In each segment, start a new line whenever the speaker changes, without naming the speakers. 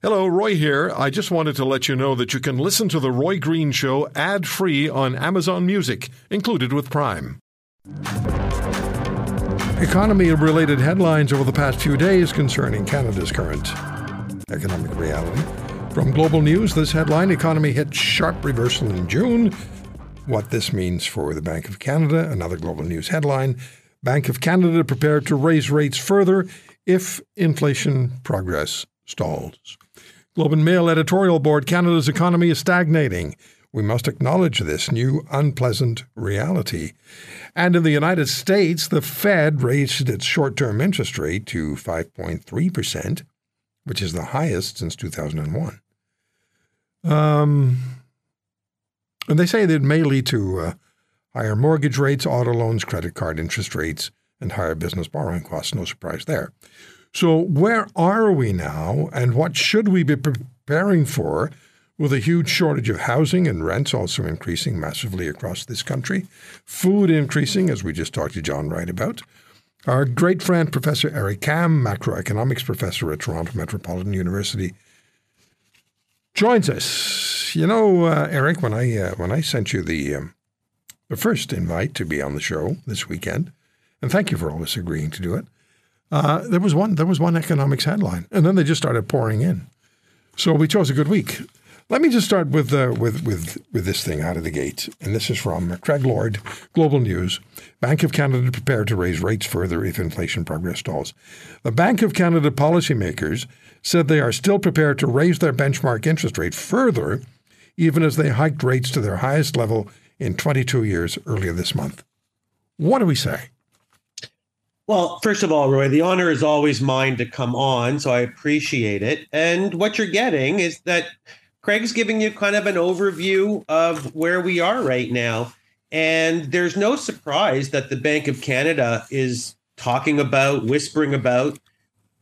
Hello, Roy here. I just wanted to let you know that you can listen to The Roy Green Show ad free on Amazon Music, included with Prime. Economy related headlines over the past few days concerning Canada's current economic reality. From Global News, this headline Economy hit sharp reversal in June. What this means for the Bank of Canada, another Global News headline Bank of Canada prepared to raise rates further if inflation progress stalls. Globe and Mail editorial board Canada's economy is stagnating. We must acknowledge this new unpleasant reality. And in the United States, the Fed raised its short term interest rate to 5.3%, which is the highest since 2001. Um, and they say that it may lead to uh, higher mortgage rates, auto loans, credit card interest rates, and higher business borrowing costs. No surprise there. So, where are we now, and what should we be preparing for with a huge shortage of housing and rents also increasing massively across this country, food increasing, as we just talked to John Wright about? Our great friend, Professor Eric Kam, macroeconomics professor at Toronto Metropolitan University, joins us. You know, uh, Eric, when I uh, when I sent you the um, the first invite to be on the show this weekend, and thank you for always agreeing to do it. Uh, there was one there was one economics headline, and then they just started pouring in. So we chose a good week. Let me just start with uh, with with with this thing out of the gate, and this is from Craig Lord, Global News. Bank of Canada prepared to raise rates further if inflation progress stalls. The Bank of Canada policymakers said they are still prepared to raise their benchmark interest rate further, even as they hiked rates to their highest level in 22 years earlier this month. What do we say?
Well, first of all, Roy, the honor is always mine to come on, so I appreciate it. And what you're getting is that Craig's giving you kind of an overview of where we are right now. And there's no surprise that the Bank of Canada is talking about, whispering about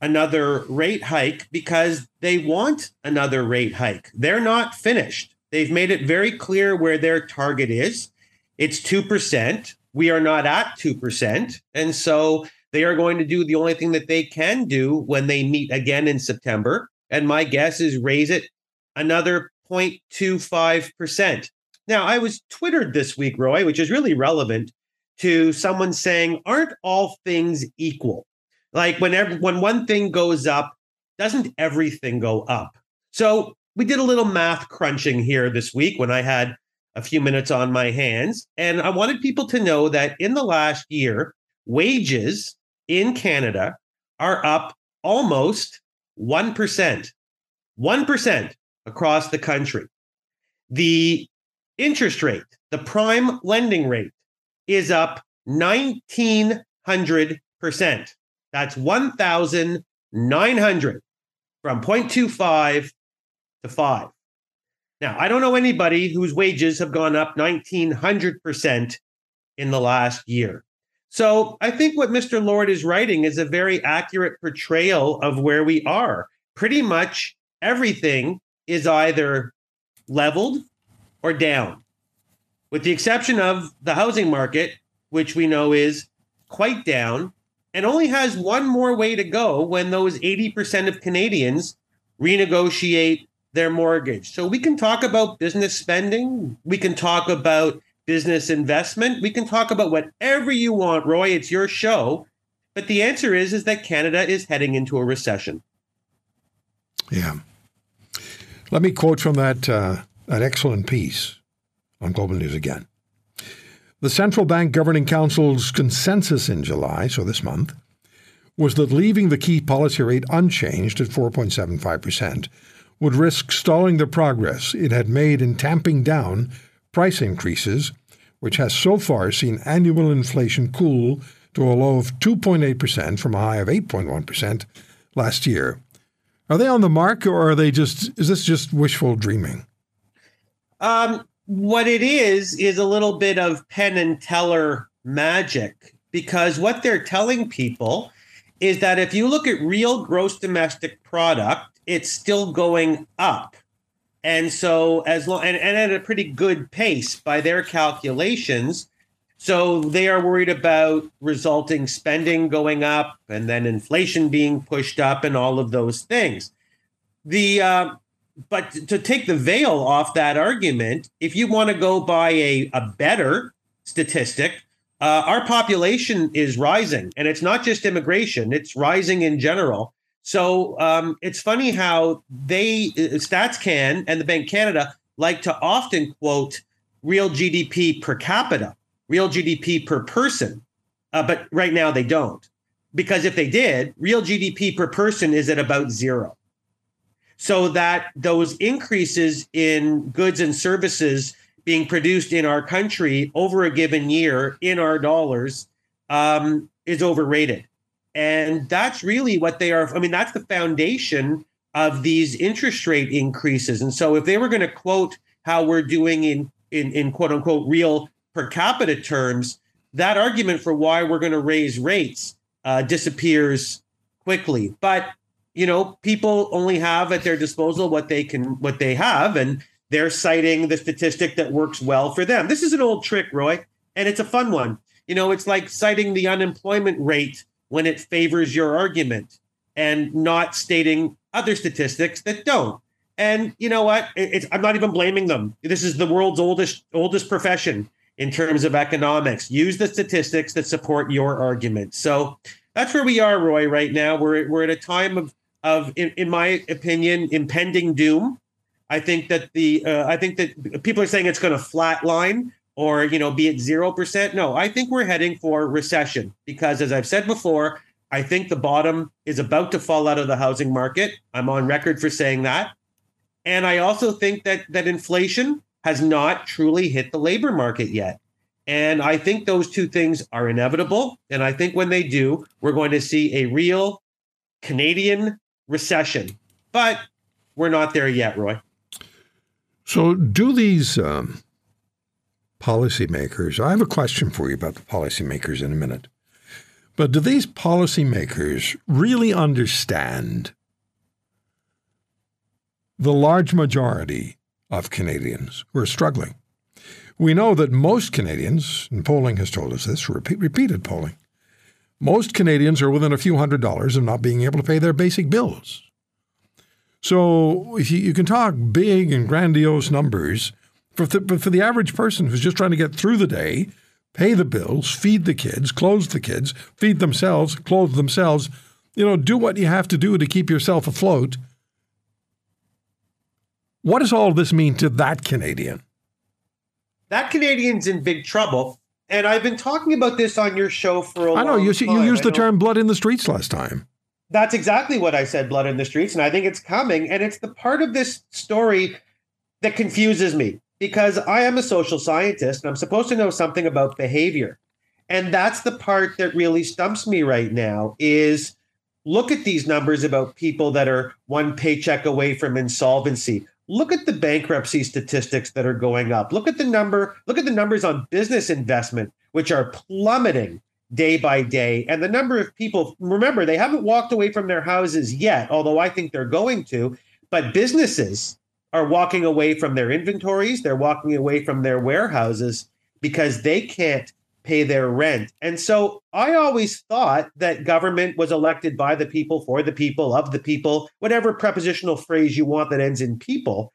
another rate hike because they want another rate hike. They're not finished. They've made it very clear where their target is. It's 2%. We are not at 2%. And so they are going to do the only thing that they can do when they meet again in September. And my guess is raise it another 0.25%. Now, I was Twittered this week, Roy, which is really relevant to someone saying, aren't all things equal? Like whenever when one thing goes up, doesn't everything go up? So we did a little math crunching here this week when I had a few minutes on my hands. And I wanted people to know that in the last year, wages in Canada are up almost 1%. 1% across the country. The interest rate, the prime lending rate, is up 1900%. That's 1,900 from 0.25 to 5. Now, I don't know anybody whose wages have gone up 1900% in the last year. So I think what Mr. Lord is writing is a very accurate portrayal of where we are. Pretty much everything is either leveled or down, with the exception of the housing market, which we know is quite down and only has one more way to go when those 80% of Canadians renegotiate their mortgage. So we can talk about business spending, we can talk about business investment. We can talk about whatever you want, Roy. It's your show. But the answer is is that Canada is heading into a recession.
Yeah. Let me quote from that uh, that excellent piece on Global News again. The Central Bank Governing Council's consensus in July, so this month, was that leaving the key policy rate unchanged at 4.75% would risk stalling the progress it had made in tamping down price increases, which has so far seen annual inflation cool to a low of 2.8% from a high of 8.1% last year. Are they on the mark or are they just is this just wishful dreaming?
Um, what it is is a little bit of Penn and Teller magic because what they're telling people is that if you look at real gross domestic product, it's still going up. And so as long and, and at a pretty good pace by their calculations. So they are worried about resulting spending going up and then inflation being pushed up and all of those things. the uh, but to take the veil off that argument, if you want to go by a, a better statistic, uh, our population is rising, and it's not just immigration; it's rising in general. So um, it's funny how they uh, StatsCan and the Bank Canada like to often quote real GDP per capita, real GDP per person, uh, but right now they don't. Because if they did, real GDP per person is at about zero. So that those increases in goods and services being produced in our country over a given year in our dollars um, is overrated. And that's really what they are. I mean, that's the foundation of these interest rate increases. And so if they were going to quote how we're doing in, in, in quote unquote real per capita terms, that argument for why we're going to raise rates uh, disappears quickly. But you know, people only have at their disposal what they can, what they have, and they're citing the statistic that works well for them. This is an old trick, Roy, and it's a fun one. You know, it's like citing the unemployment rate when it favors your argument and not stating other statistics that don't. And you know what? It's, I'm not even blaming them. This is the world's oldest oldest profession in terms of economics. Use the statistics that support your argument. So that's where we are, Roy. Right now, we're we're at a time of of, in, in my opinion, impending doom. I think that the uh, I think that people are saying it's going to flatline or you know be at zero percent. No, I think we're heading for recession because, as I've said before, I think the bottom is about to fall out of the housing market. I'm on record for saying that, and I also think that that inflation has not truly hit the labor market yet. And I think those two things are inevitable. And I think when they do, we're going to see a real Canadian recession. But we're not there yet, Roy.
So, do these um, policymakers, I have a question for you about the policymakers in a minute, but do these policymakers really understand the large majority of Canadians who are struggling? We know that most Canadians, and polling has told us this, repeat, repeated polling, most Canadians are within a few hundred dollars of not being able to pay their basic bills. So you can talk big and grandiose numbers, for the, but for the average person who's just trying to get through the day, pay the bills, feed the kids, clothe the kids, feed themselves, clothe themselves, you know, do what you have to do to keep yourself afloat. What does all this mean to that Canadian?
That Canadian's in big trouble and I've been talking about this on your show for a I
know you you used the term blood in the streets last time.
That's exactly what I said, blood in the streets, and I think it's coming. And it's the part of this story that confuses me because I am a social scientist and I'm supposed to know something about behavior. And that's the part that really stumps me right now is look at these numbers about people that are one paycheck away from insolvency look at the bankruptcy statistics that are going up. Look at the number, look at the numbers on business investment, which are plummeting day by day. And the number of people, remember, they haven't walked away from their houses yet, although I think they're going to, but businesses are walking away from their inventories, they're walking away from their warehouses because they can't pay their rent. And so I always thought that government was elected by the people, for the people, of the people, whatever prepositional phrase you want that ends in people.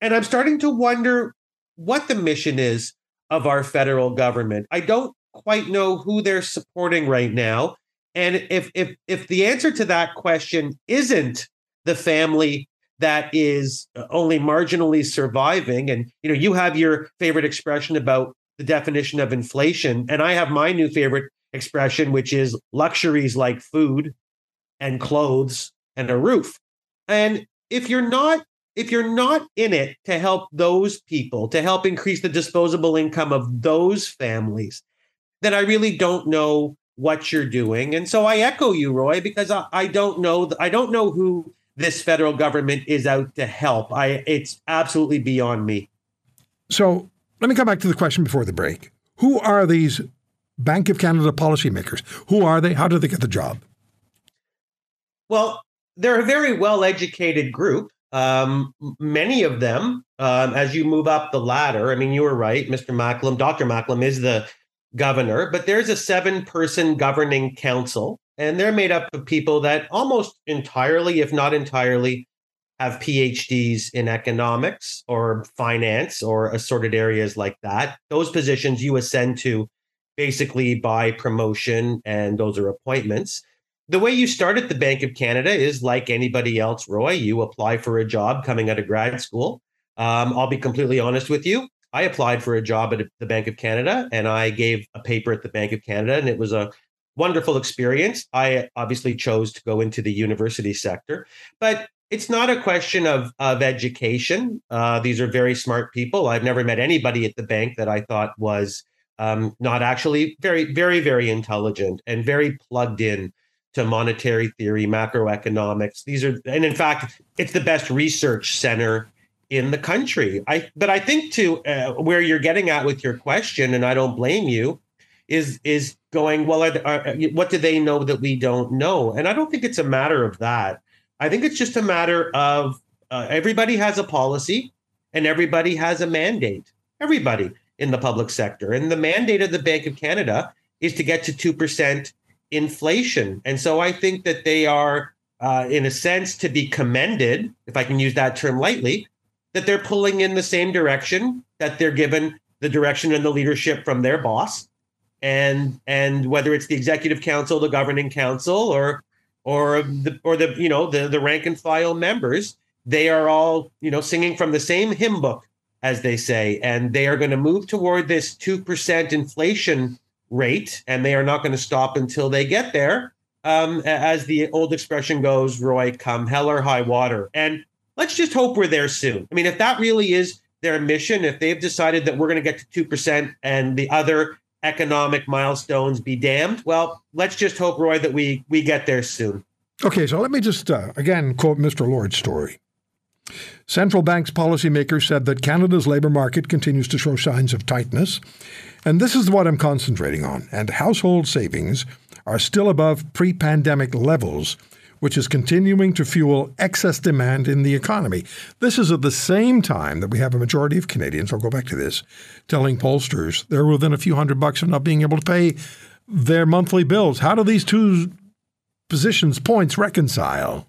And I'm starting to wonder what the mission is of our federal government. I don't quite know who they're supporting right now. And if if if the answer to that question isn't the family that is uh, only marginally surviving and you know you have your favorite expression about the definition of inflation. And I have my new favorite expression, which is luxuries like food and clothes and a roof. And if you're not if you're not in it to help those people, to help increase the disposable income of those families, then I really don't know what you're doing. And so I echo you, Roy, because I, I don't know I don't know who this federal government is out to help. I it's absolutely beyond me.
So let me come back to the question before the break. Who are these Bank of Canada policymakers? Who are they? How do they get the job?
Well, they're a very well educated group. Um, many of them, um, as you move up the ladder, I mean, you were right, Mr. Macklem, Dr. Macklem is the governor, but there's a seven person governing council, and they're made up of people that almost entirely, if not entirely, have PhDs in economics or finance or assorted areas like that. Those positions you ascend to basically by promotion, and those are appointments. The way you start at the Bank of Canada is like anybody else, Roy. You apply for a job coming out of grad school. Um, I'll be completely honest with you. I applied for a job at the Bank of Canada and I gave a paper at the Bank of Canada, and it was a wonderful experience. I obviously chose to go into the university sector, but it's not a question of of education. Uh, these are very smart people. I've never met anybody at the bank that I thought was um, not actually very, very, very intelligent and very plugged in to monetary theory, macroeconomics. These are, and in fact, it's the best research center in the country. I, but I think to uh, where you're getting at with your question, and I don't blame you, is is going well. Are, are, what do they know that we don't know? And I don't think it's a matter of that. I think it's just a matter of uh, everybody has a policy and everybody has a mandate. Everybody in the public sector. And the mandate of the Bank of Canada is to get to 2% inflation. And so I think that they are, uh, in a sense, to be commended, if I can use that term lightly, that they're pulling in the same direction, that they're given the direction and the leadership from their boss. And and whether it's the executive council, the governing council, or or the or the you know the the rank and file members, they are all you know singing from the same hymn book as they say, and they are going to move toward this 2% inflation rate, and they are not going to stop until they get there. Um, as the old expression goes, Roy, come hell or high water. And let's just hope we're there soon. I mean, if that really is their mission, if they've decided that we're going to get to 2% and the other economic milestones be damned, well, let's just hope, Roy, that we, we get there soon.
Okay, so let me just uh, again quote Mr. Lord's story. Central bank's policymakers said that Canada's labour market continues to show signs of tightness, and this is what I'm concentrating on. And household savings are still above pre pandemic levels, which is continuing to fuel excess demand in the economy. This is at the same time that we have a majority of Canadians, I'll go back to this, telling pollsters they're within a few hundred bucks of not being able to pay their monthly bills. How do these two positions, points reconcile?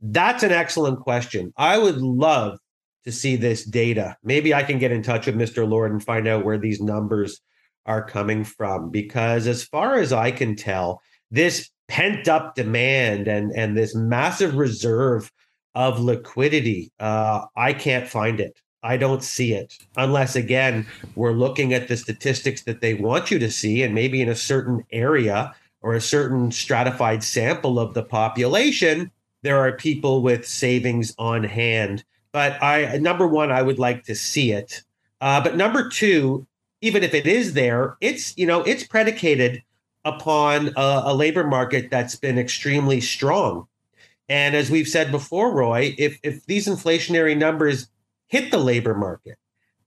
That's an excellent question. I would love to see this data. Maybe I can get in touch with Mr. Lord and find out where these numbers are coming from because as far as I can tell, this pent up demand and and this massive reserve of liquidity, uh, I can't find it. I don't see it unless, again, we're looking at the statistics that they want you to see, and maybe in a certain area or a certain stratified sample of the population, there are people with savings on hand. But I number one, I would like to see it. Uh, but number two, even if it is there, it's you know it's predicated upon a, a labor market that's been extremely strong. And as we've said before, Roy, if if these inflationary numbers hit the labor market,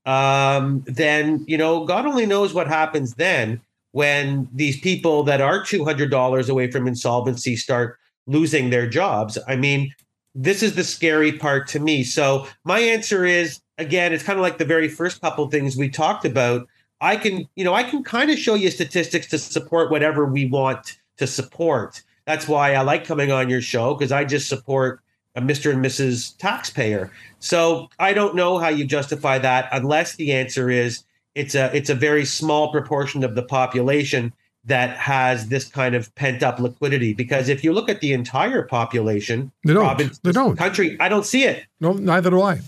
um, then you know God only knows what happens then when these people that are two hundred dollars away from insolvency start losing their jobs. I mean, this is the scary part to me. So my answer is again, it's kind of like the very first couple things we talked about. I can, you know, I can kind of show you statistics to support whatever we want to support. That's why I like coming on your show because I just support a Mr. and Mrs. taxpayer. So I don't know how you justify that unless the answer is it's a it's a very small proportion of the population that has this kind of pent up liquidity. Because if you look at the entire population,
they don't. Province, they don't.
Country, I don't see it.
No, neither do I.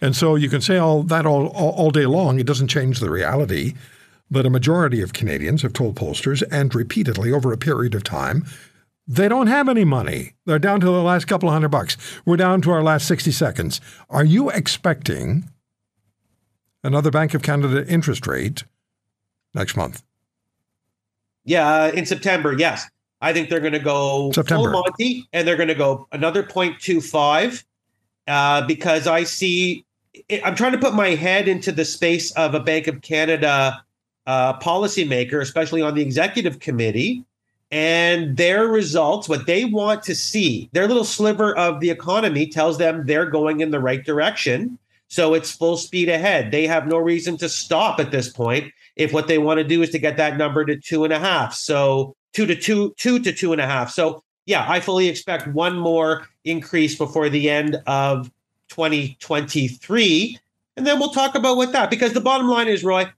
And so you can say all that all, all, all day long. It doesn't change the reality that a majority of Canadians have told pollsters and repeatedly over a period of time they don't have any money. They're down to the last couple of hundred bucks. We're down to our last 60 seconds. Are you expecting another Bank of Canada interest rate next month?
Yeah, uh, in September, yes. I think they're going to go
September.
full Monty and they're going to go another 0.25 uh, because I see, I'm trying to put my head into the space of a Bank of Canada uh, policymaker, especially on the executive committee, and their results, what they want to see, their little sliver of the economy tells them they're going in the right direction. So it's full speed ahead. They have no reason to stop at this point if what they want to do is to get that number to two and a half. So two to two, two to two and a half. So yeah, I fully expect one more increase before the end of 2023. And then we'll talk about what that, because the bottom line is, Roy,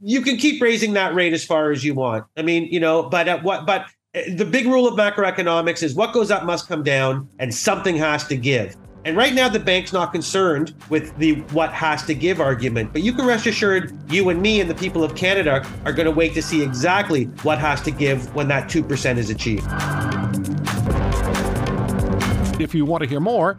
you can keep raising that rate as far as you want. I mean, you know, but at what, but eh, the big rule of macroeconomics is what goes up must come down and something has to give. And right now, the bank's not concerned with the what has to give argument. But you can rest assured, you and me and the people of Canada are going to wait to see exactly what has to give when that 2% is achieved.
If you want to hear more,